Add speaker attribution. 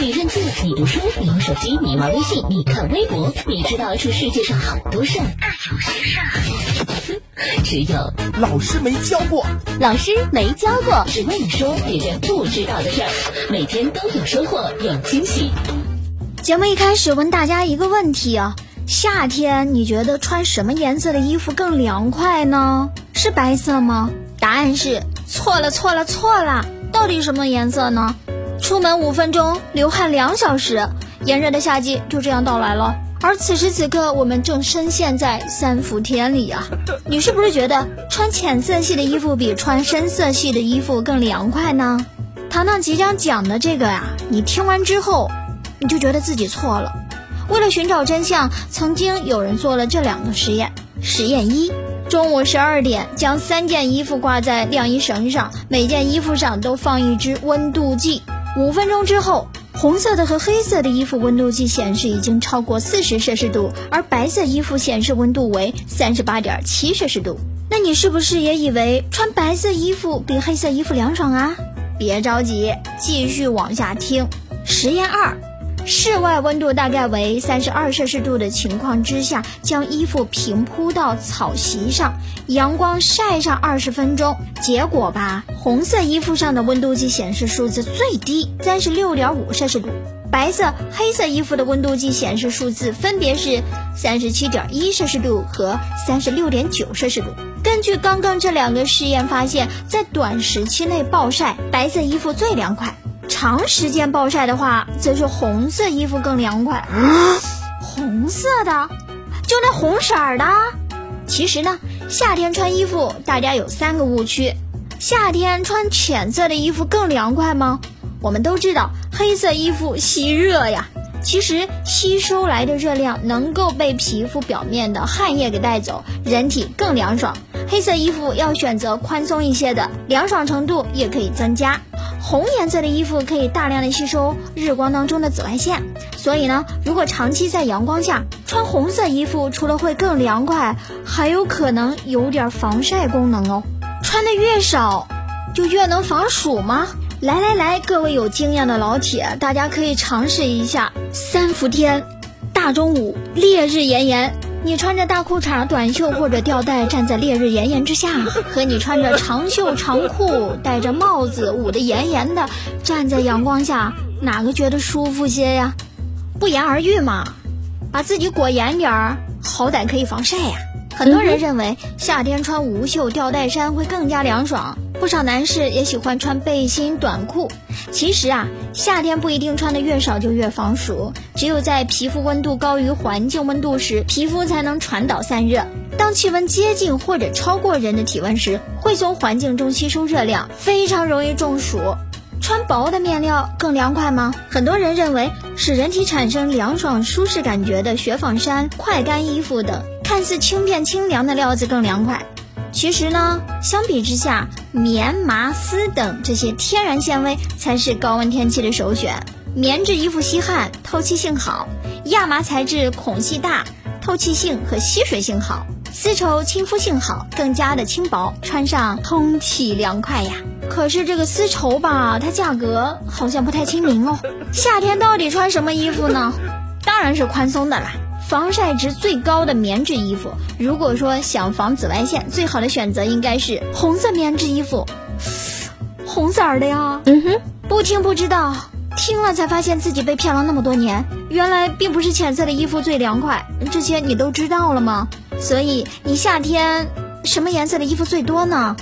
Speaker 1: 你认字，你读书，你用手机，你玩微信，你看微博，你知道这世界上好多事儿，但有些事儿，只有
Speaker 2: 老师没教过。
Speaker 1: 老师没教过，只为你说别人不知道的事儿，每天都有收获，有惊喜。
Speaker 3: 节目一开始问大家一个问题啊：夏天你觉得穿什么颜色的衣服更凉快呢？是白色吗？答案是错了，错了，错了。到底什么颜色呢？出门五分钟，流汗两小时，炎热的夏季就这样到来了。而此时此刻，我们正深陷在三伏天里啊！你是不是觉得穿浅色系的衣服比穿深色系的衣服更凉快呢？糖糖即将讲的这个呀，你听完之后，你就觉得自己错了。为了寻找真相，曾经有人做了这两个实验：实验一，中午十二点，将三件衣服挂在晾衣绳上，每件衣服上都放一支温度计。五分钟之后，红色的和黑色的衣服温度计显示已经超过四十摄氏度，而白色衣服显示温度为三十八点七摄氏度。那你是不是也以为穿白色衣服比黑色衣服凉爽啊？别着急，继续往下听。实验二。室外温度大概为三十二摄氏度的情况之下，将衣服平铺到草席上，阳光晒上二十分钟。结果吧，红色衣服上的温度计显示数字最低，三十六点五摄氏度；白色、黑色衣服的温度计显示数字分别是三十七点一摄氏度和三十六点九摄氏度。根据刚刚这两个试验发现，在短时期内暴晒，白色衣服最凉快。长时间暴晒的话，则是红色衣服更凉快。红色的，就那红色儿的。其实呢，夏天穿衣服，大家有三个误区：夏天穿浅色的衣服更凉快吗？我们都知道，黑色衣服吸热呀。其实吸收来的热量能够被皮肤表面的汗液给带走，人体更凉爽。黑色衣服要选择宽松一些的，凉爽程度也可以增加。红颜色的衣服可以大量的吸收日光当中的紫外线，所以呢，如果长期在阳光下穿红色衣服，除了会更凉快，还有可能有点防晒功能哦。穿的越少，就越能防暑吗？来来来，各位有经验的老铁，大家可以尝试一下。三伏天，大中午，烈日炎炎。你穿着大裤衩、短袖或者吊带站在烈日炎炎之下，和你穿着长袖长裤、戴着帽子捂得严严的站在阳光下，哪个觉得舒服些呀？不言而喻嘛，把自己裹严点儿，好歹可以防晒呀。很多人认为夏天穿无袖吊带衫会更加凉爽，不少男士也喜欢穿背心短裤。其实啊，夏天不一定穿的越少就越防暑，只有在皮肤温度高于环境温度时，皮肤才能传导散热。当气温接近或者超过人的体温时，会从环境中吸收热量，非常容易中暑。穿薄的面料更凉快吗？很多人认为使人体产生凉爽舒适感觉的雪纺衫、快干衣服等。看似轻便清凉的料子更凉快，其实呢，相比之下，棉、麻、丝等这些天然纤维才是高温天气的首选。棉质衣服吸汗，透气性好；亚麻材质孔隙大，透气性和吸水性好；丝绸亲肤性好，更加的轻薄，穿上通体凉快呀。可是这个丝绸吧，它价格好像不太亲民哦。夏天到底穿什么衣服呢？当然是宽松的啦。防晒值最高的棉质衣服，如果说想防紫外线，最好的选择应该是红色棉质衣服，红色儿的呀。嗯哼，不听不知道，听了才发现自己被骗了那么多年。原来并不是浅色的衣服最凉快，这些你都知道了吗？所以你夏天什么颜色的衣服最多呢？